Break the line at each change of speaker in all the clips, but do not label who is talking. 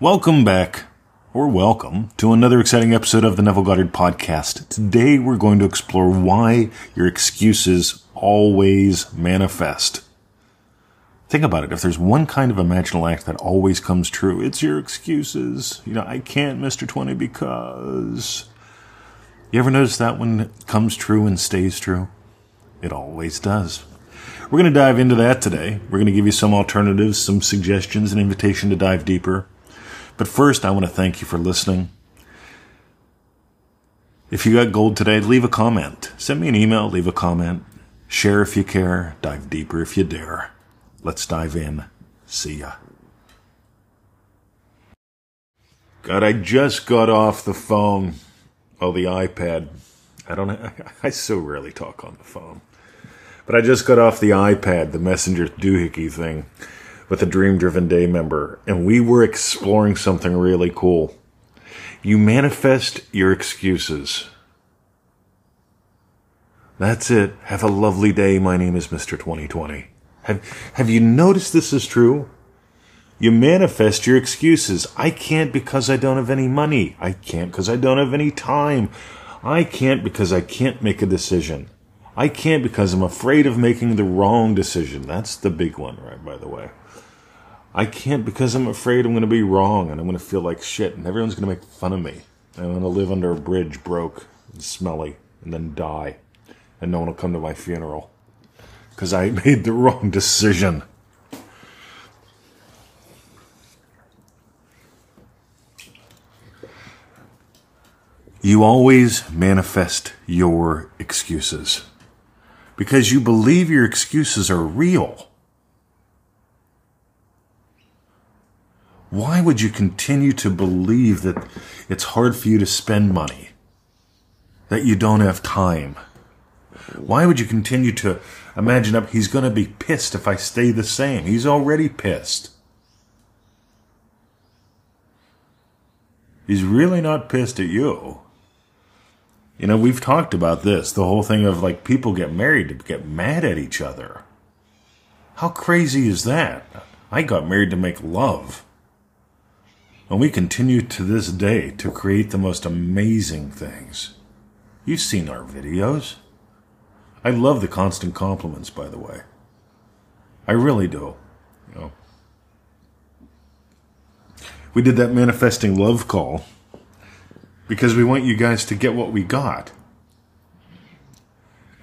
Welcome back, or welcome, to another exciting episode of the Neville Goddard Podcast. Today we're going to explore why your excuses always manifest. Think about it. If there's one kind of imaginal act that always comes true, it's your excuses. You know, I can't, Mr. 20, because. You ever notice that one comes true and stays true? It always does. We're going to dive into that today. We're going to give you some alternatives, some suggestions, an invitation to dive deeper. But first, I want to thank you for listening. If you got gold today, leave a comment. Send me an email, leave a comment. Share if you care, dive deeper if you dare. Let's dive in. See ya. God, I just got off the phone. Oh, the iPad. I don't. I so rarely talk on the phone, but I just got off the iPad, the Messenger doohickey thing, with a Dream Driven Day member, and we were exploring something really cool. You manifest your excuses. That's it. Have a lovely day. My name is Mr. 2020. Have, have you noticed this is true? You manifest your excuses. I can't because I don't have any money. I can't because I don't have any time. I can't because I can't make a decision. I can't because I'm afraid of making the wrong decision. That's the big one, right, by the way. I can't because I'm afraid I'm going to be wrong and I'm going to feel like shit and everyone's going to make fun of me. I'm going to live under a bridge broke and smelly and then die and no one will come to my funeral because I made the wrong decision. You always manifest your excuses because you believe your excuses are real. Why would you continue to believe that it's hard for you to spend money? That you don't have time? Why would you continue to imagine up he's going to be pissed if I stay the same? He's already pissed. He's really not pissed at you. You know, we've talked about this, the whole thing of like people get married to get mad at each other. How crazy is that? I got married to make love. And we continue to this day to create the most amazing things. You've seen our videos. I love the constant compliments, by the way. I really do. You know. We did that manifesting love call because we want you guys to get what we got.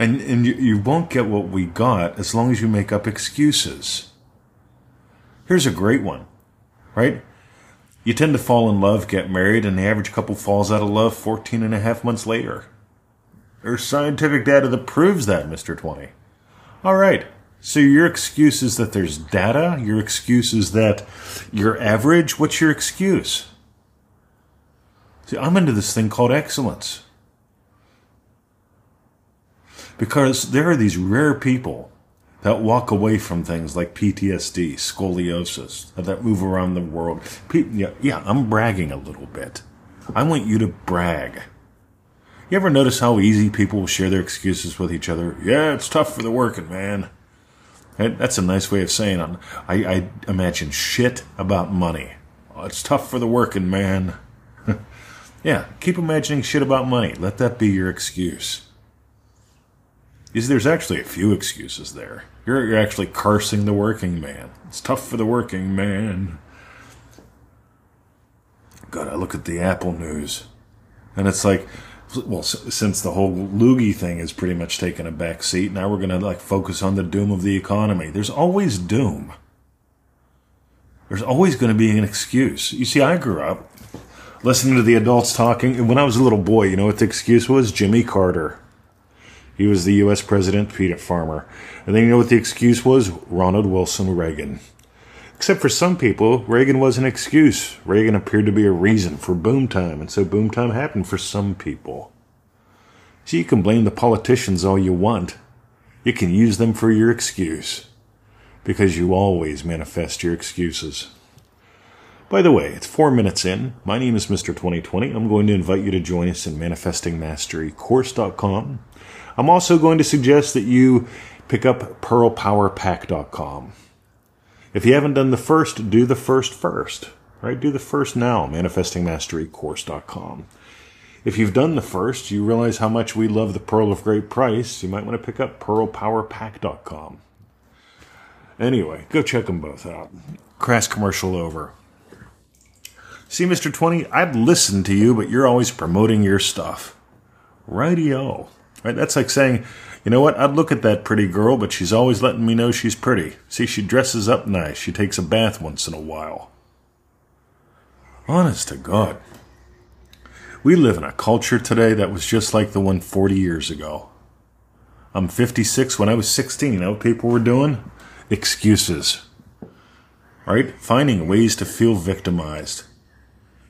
And, and you, you won't get what we got as long as you make up excuses. Here's a great one, right? You tend to fall in love, get married, and the average couple falls out of love 14 and a half months later. There's scientific data that proves that, Mr. 20. All right. So your excuse is that there's data? Your excuse is that you're average? What's your excuse? See, I'm into this thing called excellence. Because there are these rare people that walk away from things like PTSD, scoliosis, that move around the world. yeah, yeah, I'm bragging a little bit. I want you to brag. You ever notice how easy people share their excuses with each other? Yeah, it's tough for the working man. That's a nice way of saying it. I, I imagine shit about money. Oh, it's tough for the working man. yeah, keep imagining shit about money. Let that be your excuse. See, there's actually a few excuses there. You're, you're actually cursing the working man. It's tough for the working man. God, I look at the Apple news, and it's like, well, since the whole loogie thing has pretty much taken a back seat, now we're to like focus on the doom of the economy. There's always doom. There's always going to be an excuse. You see, I grew up listening to the adults talking, and when I was a little boy, you know what the excuse was? Jimmy Carter. He was the U.S. president, peanut farmer. And then you know what the excuse was? Ronald Wilson Reagan. Except for some people, Reagan was an excuse. Reagan appeared to be a reason for boom time, and so boom time happened for some people. So you can blame the politicians all you want. You can use them for your excuse. Because you always manifest your excuses. By the way, it's four minutes in. My name is Mr. 2020. I'm going to invite you to join us in manifestingmasterycourse.com. I'm also going to suggest that you pick up pearlpowerpack.com. If you haven't done the first, do the first first. Right? Do the first now, manifestingmasterycourse.com. If you've done the first, you realize how much we love the Pearl of Great Price, you might want to pick up pearlpowerpack.com. Anyway, go check them both out. Crass commercial over. See, Mr. 20, I've listened to you, but you're always promoting your stuff. Rightio. Right? That's like saying, you know what? I'd look at that pretty girl, but she's always letting me know she's pretty. See, she dresses up nice. She takes a bath once in a while. Honest to God. We live in a culture today that was just like the one 40 years ago. I'm 56. When I was 16, you know what people were doing? Excuses. Right? Finding ways to feel victimized.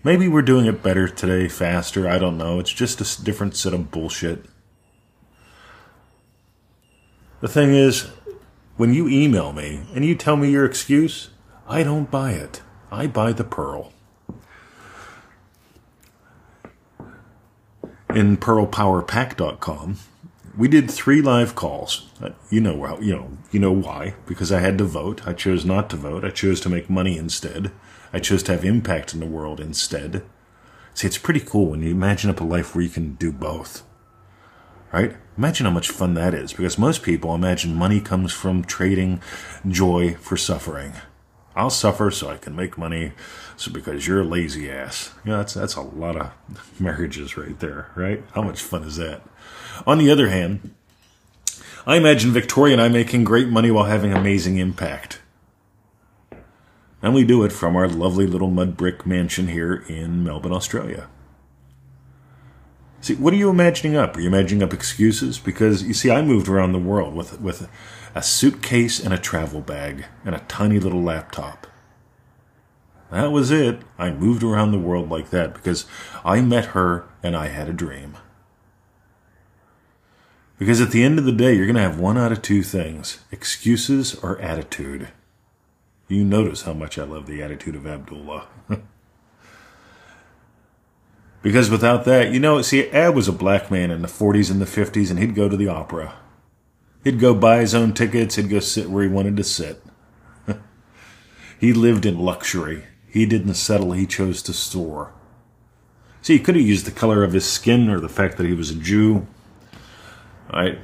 Maybe we're doing it better today, faster. I don't know. It's just a different set of bullshit. The thing is, when you email me and you tell me your excuse, I don't buy it. I buy the pearl. In pearlpowerpack.com, we did three live calls. Uh, you know you know, you know why? Because I had to vote. I chose not to vote. I chose to make money instead. I chose to have impact in the world instead. See, it's pretty cool when you imagine up a life where you can do both. Right? Imagine how much fun that is, because most people imagine money comes from trading joy for suffering. I'll suffer so I can make money, so because you're a lazy ass. You know, that's that's a lot of marriages right there, right? How much fun is that? On the other hand, I imagine Victoria and I making great money while having amazing impact. And we do it from our lovely little mud brick mansion here in Melbourne, Australia. See, what are you imagining up? Are you imagining up excuses? Because you see, I moved around the world with with a suitcase and a travel bag and a tiny little laptop. That was it. I moved around the world like that because I met her and I had a dream. Because at the end of the day, you're going to have one out of two things excuses or attitude. You notice how much I love the attitude of Abdullah. Because without that, you know, see, Ab was a black man in the 40s and the 50s, and he'd go to the opera. He'd go buy his own tickets, he'd go sit where he wanted to sit. he lived in luxury. He didn't settle, he chose to soar. See, he could have used the color of his skin or the fact that he was a Jew. Right?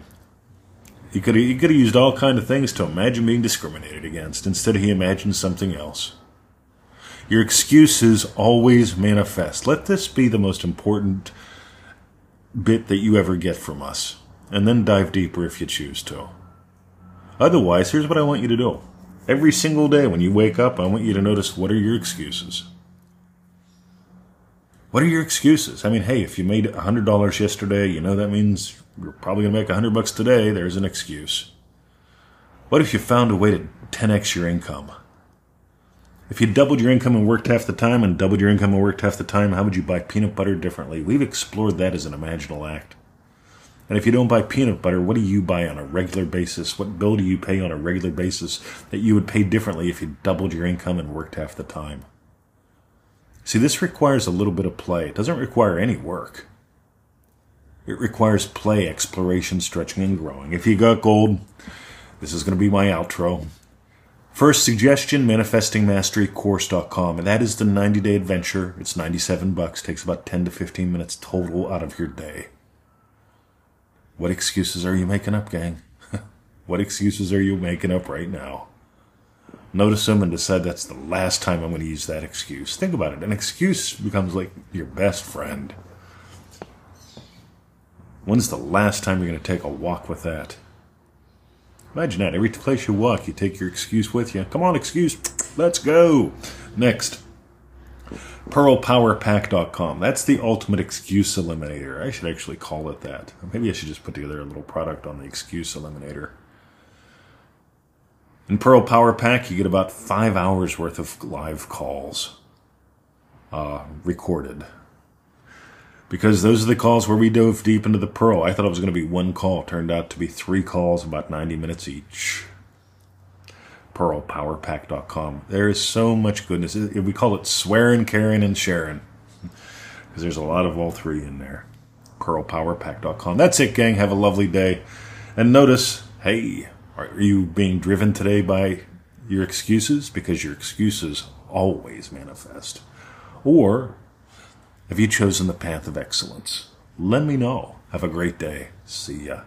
He could have, he could have used all kind of things to imagine being discriminated against. Instead, he imagined something else. Your excuses always manifest. Let this be the most important bit that you ever get from us, and then dive deeper if you choose to. Otherwise, here's what I want you to do. Every single day when you wake up, I want you to notice what are your excuses. What are your excuses? I mean, hey, if you made $100 yesterday, you know that means you're probably going to make 100 bucks today. There's an excuse. What if you found a way to 10x your income? If you doubled your income and worked half the time and doubled your income and worked half the time, how would you buy peanut butter differently? We've explored that as an imaginal act. And if you don't buy peanut butter, what do you buy on a regular basis? What bill do you pay on a regular basis that you would pay differently if you doubled your income and worked half the time? See, this requires a little bit of play. It doesn't require any work. It requires play, exploration, stretching, and growing. If you got gold, this is going to be my outro. First suggestion, manifestingmasterycourse.com. And that is the 90 day adventure. It's 97 bucks, takes about 10 to 15 minutes total out of your day. What excuses are you making up, gang? what excuses are you making up right now? Notice them and decide that's the last time I'm going to use that excuse. Think about it. An excuse becomes like your best friend. When's the last time you're going to take a walk with that? Imagine that. Every place you walk, you take your excuse with you. Come on, excuse. Let's go. Next. PearlPowerPack.com. That's the ultimate excuse eliminator. I should actually call it that. Maybe I should just put together a little product on the excuse eliminator. In Pearl Power Pack, you get about five hours worth of live calls uh, recorded because those are the calls where we dove deep into the pearl. I thought it was going to be one call, turned out to be three calls, about 90 minutes each. PearlPowerPack.com. There is so much goodness. We call it swearing, caring, and sharing because there's a lot of all three in there. PearlPowerPack.com. That's it, gang. Have a lovely day. And notice, hey, are you being driven today by your excuses? Because your excuses always manifest. Or have you chosen the path of excellence? Let me know. Have a great day. See ya.